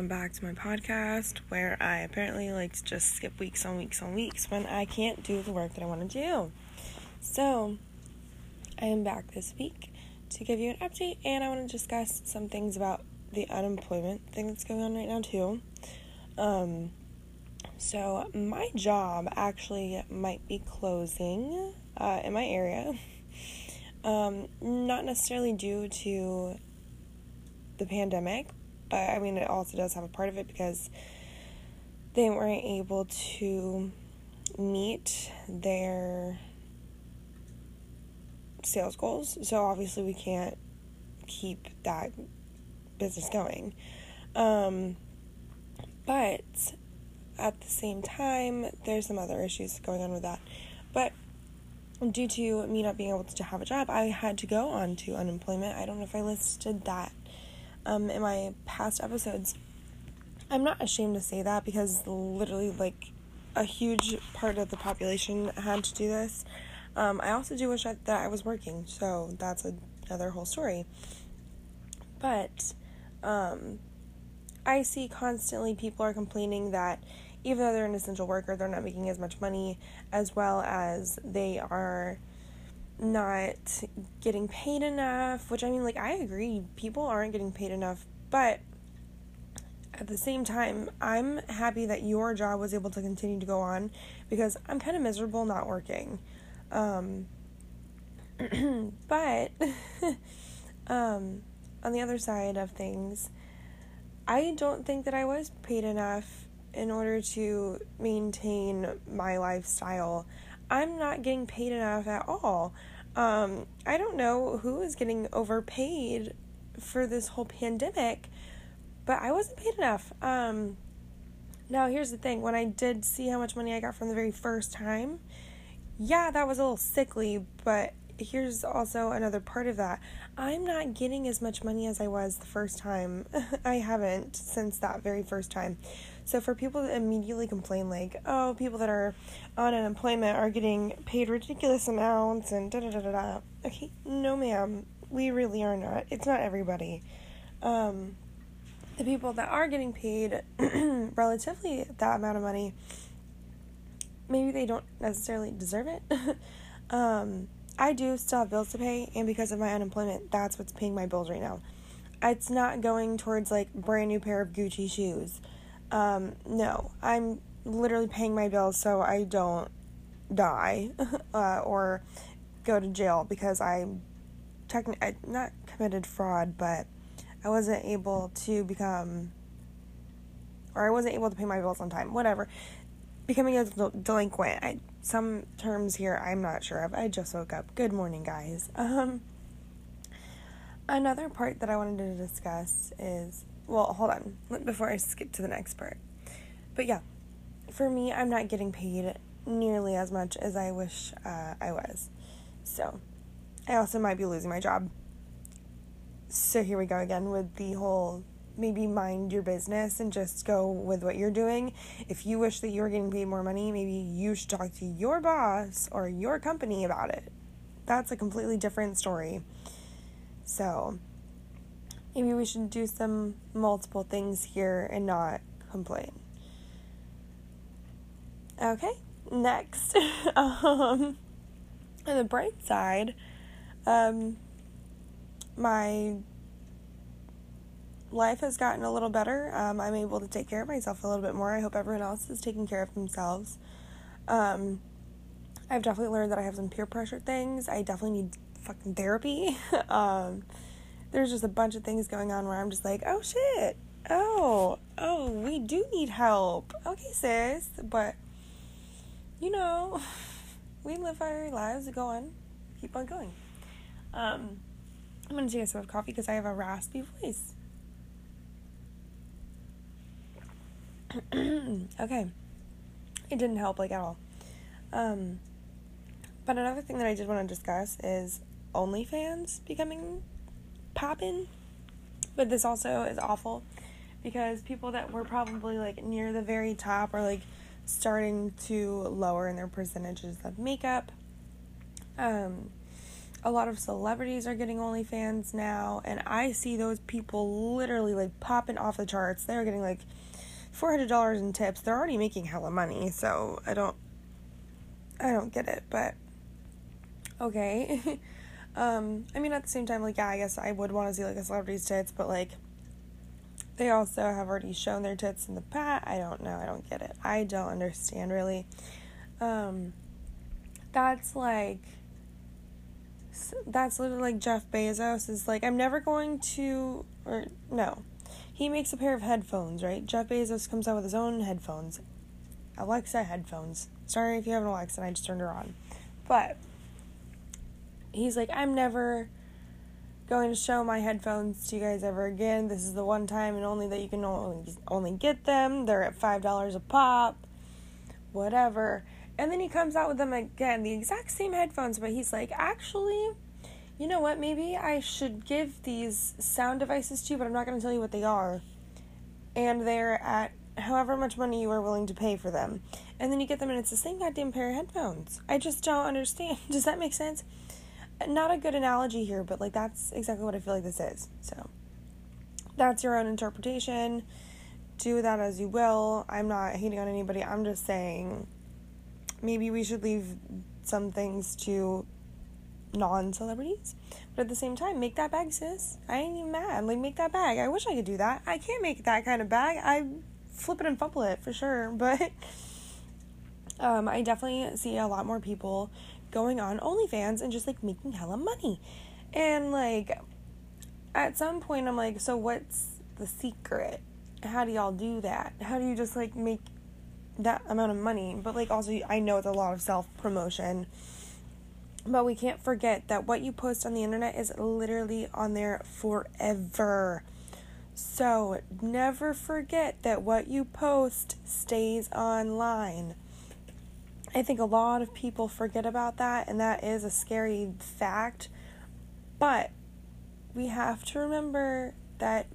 welcome back to my podcast where I apparently like to just skip weeks on weeks on weeks when I can't do the work that I want to do. So, I am back this week to give you an update and I want to discuss some things about the unemployment thing that's going on right now, too. Um, so, my job actually might be closing uh, in my area. Um, not necessarily due to the pandemic, but I mean, it also does have a part of it because they weren't able to meet their sales goals. So obviously, we can't keep that business going. Um, but at the same time, there's some other issues going on with that. But due to me not being able to have a job, I had to go on to unemployment. I don't know if I listed that um, in my past episodes. I'm not ashamed to say that because literally, like, a huge part of the population had to do this. Um, I also do wish that I was working, so that's a, another whole story. But um, I see constantly people are complaining that even though they're an essential worker, they're not making as much money, as well as they are not getting paid enough, which I mean, like, I agree, people aren't getting paid enough, but at the same time, I'm happy that your job was able to continue to go on because I'm kind of miserable not working. Um, but um, on the other side of things, I don't think that I was paid enough in order to maintain my lifestyle. I'm not getting paid enough at all. Um, I don't know who is getting overpaid for this whole pandemic, but I wasn't paid enough. Um, now, here's the thing when I did see how much money I got from the very first time, yeah, that was a little sickly, but here's also another part of that. I'm not getting as much money as I was the first time. I haven't since that very first time. So for people that immediately complain like, "Oh, people that are on unemployment are getting paid ridiculous amounts and da da da da da." Okay, no ma'am. We really are not. It's not everybody. Um the people that are getting paid relatively that amount of money maybe they don't necessarily deserve it. um I do still have bills to pay, and because of my unemployment, that's what's paying my bills right now. It's not going towards like brand new pair of Gucci shoes. Um, no, I'm literally paying my bills so I don't die uh, or go to jail because I technically not committed fraud, but I wasn't able to become or I wasn't able to pay my bills on time. Whatever. Becoming a del- delinquent. I some terms here I'm not sure of. I just woke up. Good morning, guys. Um another part that I wanted to discuss is well, hold on before I skip to the next part. But yeah, for me, I'm not getting paid nearly as much as I wish uh, I was. So, I also might be losing my job. So, here we go again with the whole maybe mind your business and just go with what you're doing. If you wish that you were getting paid more money, maybe you should talk to your boss or your company about it. That's a completely different story. So, maybe we should do some multiple things here and not complain. Okay, next. um, on the bright side, um, my life has gotten a little better. Um, I'm able to take care of myself a little bit more. I hope everyone else is taking care of themselves. Um, I've definitely learned that I have some peer pressure things. I definitely need fucking therapy. um, there's just a bunch of things going on where I'm just like, oh shit, oh, oh, we do need help. Okay, sis, but you know, we live our lives, go on, keep on going. Um, I'm gonna take a sip of coffee because I have a raspy voice. okay, it didn't help like at all. Um, but another thing that I did want to discuss is OnlyFans becoming popping. But this also is awful because people that were probably like near the very top are like starting to lower in their percentages of makeup. Um, a lot of celebrities are getting OnlyFans now, and I see those people literally like popping off the charts. They're getting like four hundred dollars in tips. They're already making hella money, so I don't, I don't get it. But okay, um, I mean at the same time, like yeah, I guess I would want to see like a celebrity's tits, but like they also have already shown their tits in the past. I don't know. I don't get it. I don't understand really. Um, that's like that's literally like Jeff Bezos is like, I'm never going to, or no, he makes a pair of headphones, right? Jeff Bezos comes out with his own headphones, Alexa headphones. Sorry if you have an Alexa and I just turned her on, but he's like, I'm never going to show my headphones to you guys ever again. This is the one time and only that you can only only get them. They're at five dollars a pop, whatever. And then he comes out with them again, the exact same headphones, but he's like, actually, you know what? Maybe I should give these sound devices to you, but I'm not going to tell you what they are. And they're at however much money you are willing to pay for them. And then you get them, and it's the same goddamn pair of headphones. I just don't understand. Does that make sense? Not a good analogy here, but like that's exactly what I feel like this is. So that's your own interpretation. Do that as you will. I'm not hating on anybody. I'm just saying maybe we should leave some things to non celebrities. But at the same time, make that bag, sis. I ain't even mad. Like, make that bag. I wish I could do that. I can't make that kind of bag. I flip it and fumble it for sure. But um, I definitely see a lot more people going on OnlyFans and just like making hella money. And like, at some point, I'm like, so what's the secret? How do y'all do that? How do you just like make that amount of money, but like also I know it's a lot of self promotion. But we can't forget that what you post on the internet is literally on there forever. So never forget that what you post stays online. I think a lot of people forget about that, and that is a scary fact. But we have to remember that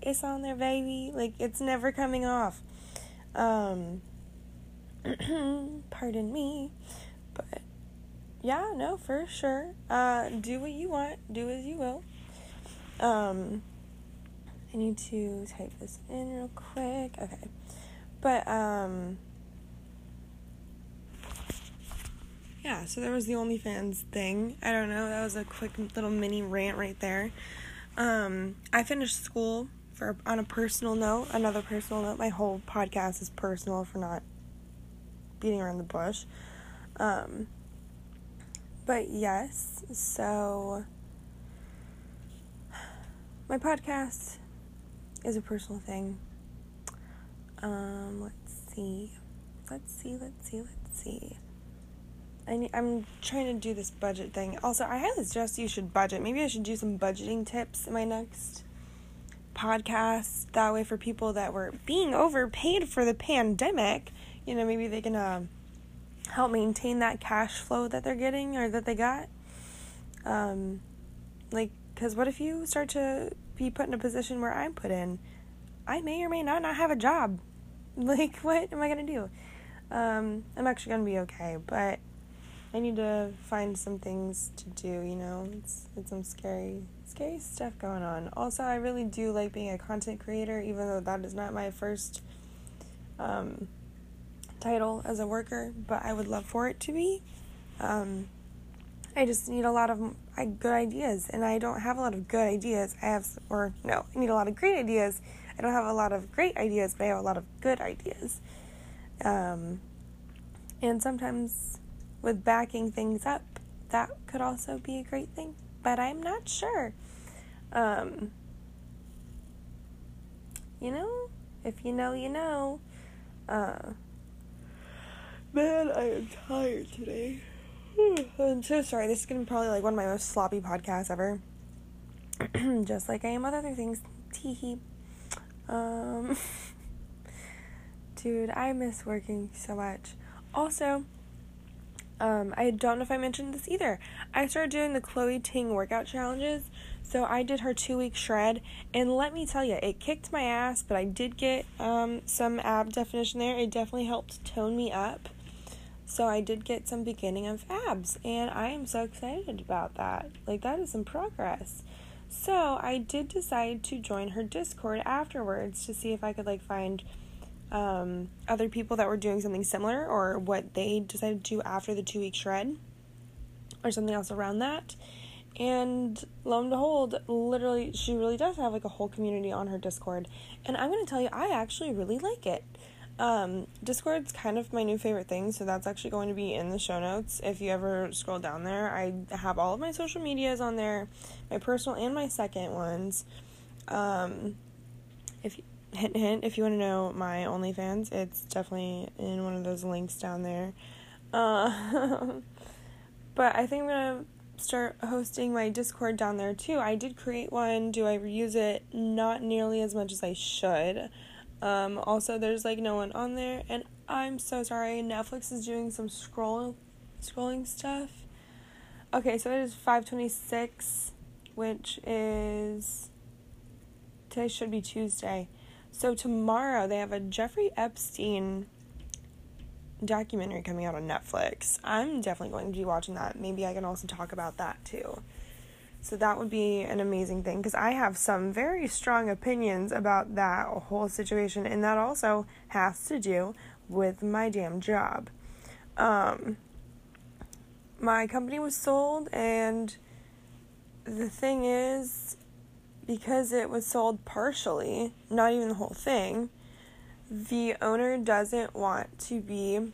it's on there, baby. Like, it's never coming off. Um, pardon me, but yeah, no, for sure. Uh, do what you want, do as you will. Um, I need to type this in real quick. Okay, but um, yeah. So there was the OnlyFans thing. I don't know. That was a quick little mini rant right there. Um, I finished school for on a personal note, another personal note, my whole podcast is personal for not beating around the bush. Um, but yes, so my podcast is a personal thing. Um, let's see. Let's see, let's see, let's see. I need, I'm trying to do this budget thing. Also, I highly suggest you should budget. Maybe I should do some budgeting tips in my next podcast that way for people that were being overpaid for the pandemic. You know, maybe they can uh, help maintain that cash flow that they're getting or that they got. Um, like, because what if you start to be put in a position where I'm put in? I may or may not not have a job. Like, what am I gonna do? Um, I'm actually gonna be okay, but I need to find some things to do, you know. It's it's some scary scary stuff going on. Also, I really do like being a content creator even though that is not my first um, title as a worker, but I would love for it to be. Um, I just need a lot of good ideas, and I don't have a lot of good ideas. I have, or no, I need a lot of great ideas. I don't have a lot of great ideas, but I have a lot of good ideas. Um, and sometimes with backing things up, that could also be a great thing, but I'm not sure. Um, you know, if you know, you know. Uh, man, I am tired today. I'm so sorry. This is gonna be probably like one of my most sloppy podcasts ever. Just like I am with other things. Teehee. Um, dude, I miss working so much. Also, um, I don't know if I mentioned this either. I started doing the Chloe Ting workout challenges. So I did her two week shred, and let me tell you, it kicked my ass, but I did get um, some ab definition there. It definitely helped tone me up. So I did get some beginning of abs, and I am so excited about that. Like, that is some progress. So I did decide to join her Discord afterwards to see if I could, like, find um, other people that were doing something similar or what they decided to do after the two week shred or something else around that. And lo and behold, literally, she really does have like a whole community on her Discord. And I'm going to tell you, I actually really like it. Um, Discord's kind of my new favorite thing, so that's actually going to be in the show notes. If you ever scroll down there, I have all of my social medias on there, my personal and my second ones. Um, if hint hint, if you want to know my OnlyFans, it's definitely in one of those links down there. Uh, but I think I'm gonna start hosting my Discord down there too. I did create one. Do I reuse it? Not nearly as much as I should. Um, also, there's like no one on there, and I'm so sorry. Netflix is doing some scroll scrolling stuff. Okay, so it is 5:26, which is today should be Tuesday. So tomorrow they have a Jeffrey Epstein documentary coming out on Netflix. I'm definitely going to be watching that. Maybe I can also talk about that too. So that would be an amazing thing because I have some very strong opinions about that whole situation, and that also has to do with my damn job. Um, my company was sold, and the thing is, because it was sold partially, not even the whole thing, the owner doesn't want to be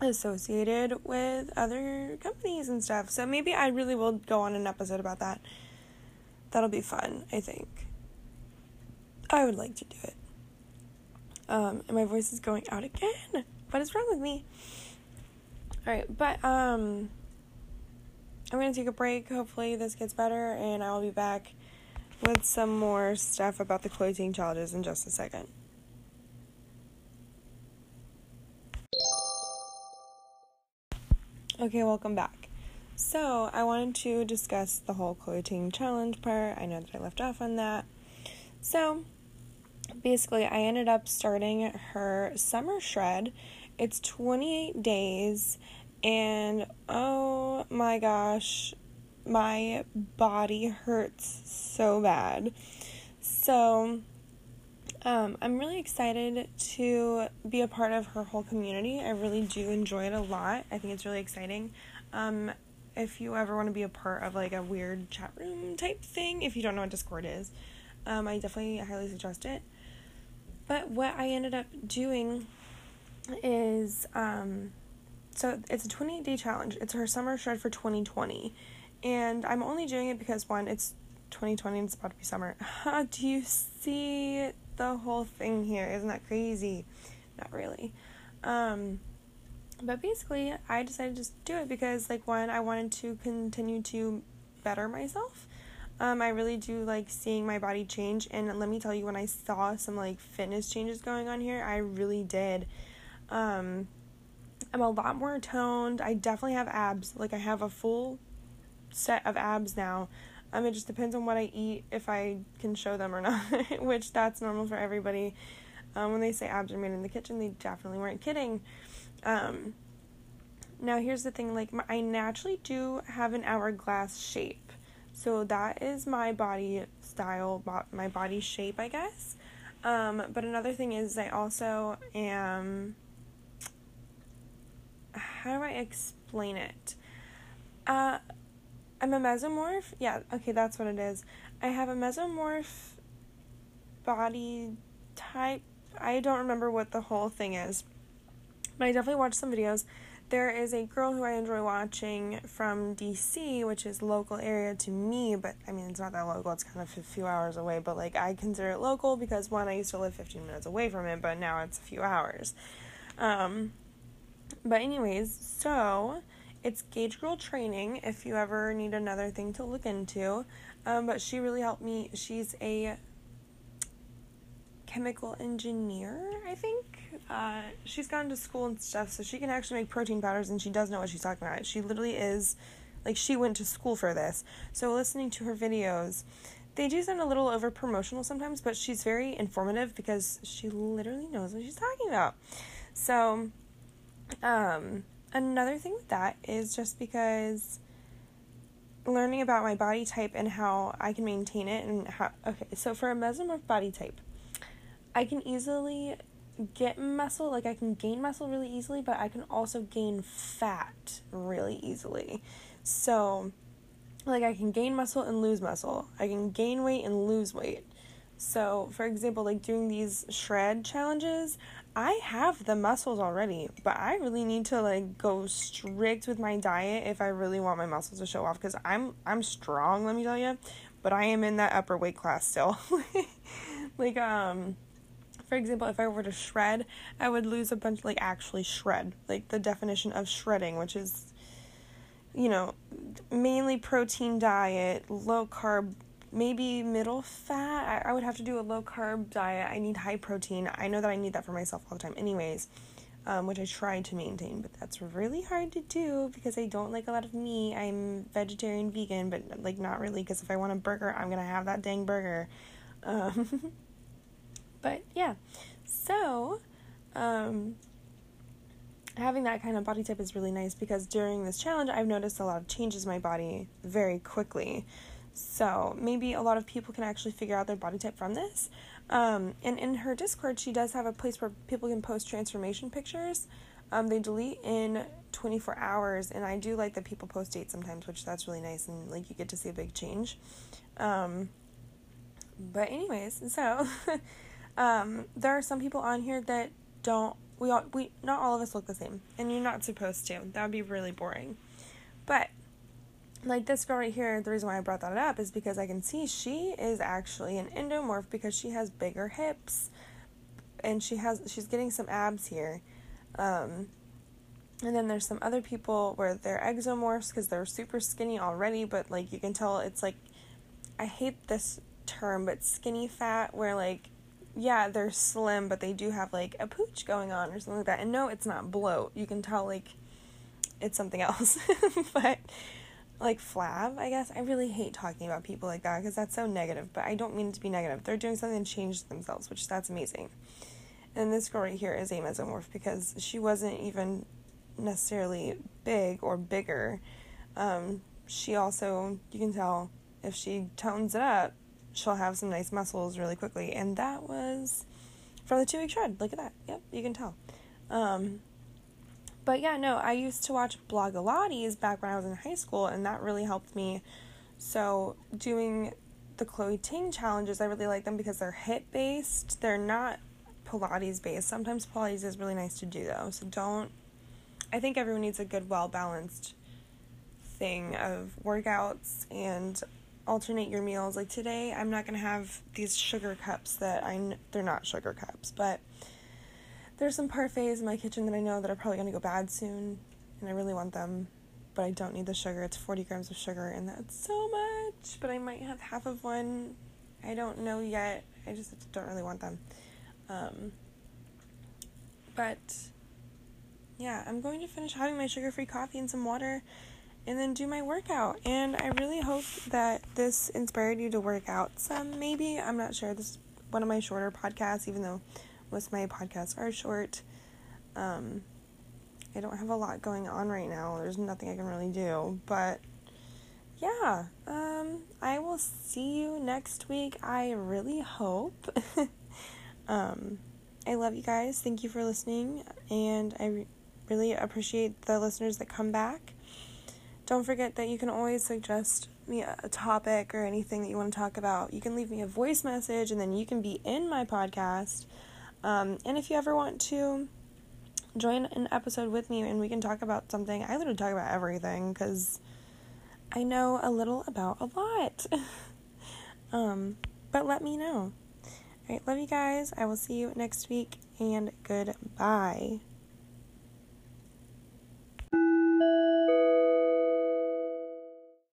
associated with other companies and stuff. So maybe I really will go on an episode about that. That'll be fun, I think. I would like to do it. Um, and my voice is going out again. What is wrong with me? Alright, but um I'm gonna take a break. Hopefully this gets better and I'll be back with some more stuff about the Chloe Ting challenges in just a second. Okay, welcome back. So, I wanted to discuss the whole Chloe Ting challenge part. I know that I left off on that. So, basically, I ended up starting her summer shred. It's 28 days, and oh my gosh, my body hurts so bad. So, um, I'm really excited to be a part of her whole community. I really do enjoy it a lot. I think it's really exciting. Um, if you ever want to be a part of like a weird chat room type thing, if you don't know what Discord is, um, I definitely highly suggest it. But what I ended up doing is um, so it's a 28 day challenge. It's her summer shred for 2020. And I'm only doing it because one, it's 2020 and it's about to be summer. Do you see the whole thing here. Isn't that crazy? Not really. Um, but basically, I decided to do it because, like, one, I wanted to continue to better myself. Um, I really do like seeing my body change, and let me tell you, when I saw some like fitness changes going on here, I really did. Um, I'm a lot more toned. I definitely have abs. Like, I have a full set of abs now. Um, it just depends on what I eat if I can show them or not, which that's normal for everybody. Um, when they say abs are made in the kitchen, they definitely weren't kidding. Um, now here's the thing: like my, I naturally do have an hourglass shape, so that is my body style, my body shape, I guess. Um, but another thing is I also am. How do I explain it? Uh, I'm a mesomorph. Yeah, okay, that's what it is. I have a mesomorph body type. I don't remember what the whole thing is, but I definitely watched some videos. There is a girl who I enjoy watching from DC, which is local area to me, but I mean, it's not that local, it's kind of a few hours away, but like I consider it local because one, I used to live 15 minutes away from it, but now it's a few hours. Um, but, anyways, so it's Gauge Girl Training if you ever need another thing to look into. Um, but she really helped me. She's a chemical engineer, I think. Uh, she's gone to school and stuff, so she can actually make protein powders and she does know what she's talking about. She literally is, like, she went to school for this. So, listening to her videos, they do sound a little over promotional sometimes, but she's very informative because she literally knows what she's talking about. So, um, another thing with that is just because learning about my body type and how I can maintain it and how okay, so for a mesomorph body type, I can easily get muscle, like I can gain muscle really easily, but I can also gain fat really easily. So like I can gain muscle and lose muscle. I can gain weight and lose weight. So, for example, like doing these shred challenges, I have the muscles already, but I really need to like go strict with my diet if I really want my muscles to show off cuz I'm I'm strong, let me tell you, but I am in that upper weight class still. like um for example, if I were to shred, I would lose a bunch like actually shred, like the definition of shredding, which is you know, mainly protein diet, low carb maybe middle fat. I, I would have to do a low carb diet. I need high protein. I know that I need that for myself all the time, anyways, um, which I try to maintain, but that's really hard to do because I don't like a lot of meat. I'm vegetarian, vegan, but like not really because if I want a burger, I'm gonna have that dang burger. Um, but yeah, so um, having that kind of body type is really nice because during this challenge, I've noticed a lot of changes in my body very quickly. So maybe a lot of people can actually figure out their body type from this. Um, and in her Discord, she does have a place where people can post transformation pictures. Um, they delete in 24 hours, and I do like that people post dates sometimes, which that's really nice, and like you get to see a big change. Um, but anyways, so um, there are some people on here that don't. We all we not all of us look the same, and you're not supposed to. That would be really boring. But like this girl right here, the reason why I brought that up is because I can see she is actually an endomorph because she has bigger hips and she has she's getting some abs here. Um, and then there's some other people where they're exomorphs because they're super skinny already, but like you can tell it's like I hate this term, but skinny fat where like yeah, they're slim, but they do have like a pooch going on or something like that. And no, it's not bloat. You can tell like it's something else. but like flab, I guess. I really hate talking about people like that because that's so negative, but I don't mean it to be negative. They're doing something to change themselves, which that's amazing. And this girl right here is a mesomorph because she wasn't even necessarily big or bigger. Um, she also, you can tell, if she tones it up, she'll have some nice muscles really quickly. And that was for the two week shred. Look at that. Yep, you can tell. Um, but yeah, no, I used to watch Blogilates back when I was in high school, and that really helped me. So, doing the Chloe Ting challenges, I really like them because they're HIIT based. They're not Pilates based. Sometimes Pilates is really nice to do though. So, don't. I think everyone needs a good, well balanced thing of workouts and alternate your meals. Like today, I'm not gonna have these sugar cups that I. They're not sugar cups, but there's some parfaits in my kitchen that I know that are probably going to go bad soon, and I really want them, but I don't need the sugar. It's 40 grams of sugar, and that's so much, but I might have half of one. I don't know yet. I just don't really want them. Um, but yeah, I'm going to finish having my sugar free coffee and some water and then do my workout. And I really hope that this inspired you to work out some, maybe. I'm not sure. This is one of my shorter podcasts, even though most of my podcasts are short. Um, I don't have a lot going on right now. There's nothing I can really do, but yeah, um, I will see you next week. I really hope. um, I love you guys. Thank you for listening, and I re- really appreciate the listeners that come back. Don't forget that you can always suggest me a topic or anything that you want to talk about. You can leave me a voice message, and then you can be in my podcast. Um, and if you ever want to join an episode with me and we can talk about something, I literally talk about everything because I know a little about a lot. um, but let me know. All right, love you guys. I will see you next week and goodbye.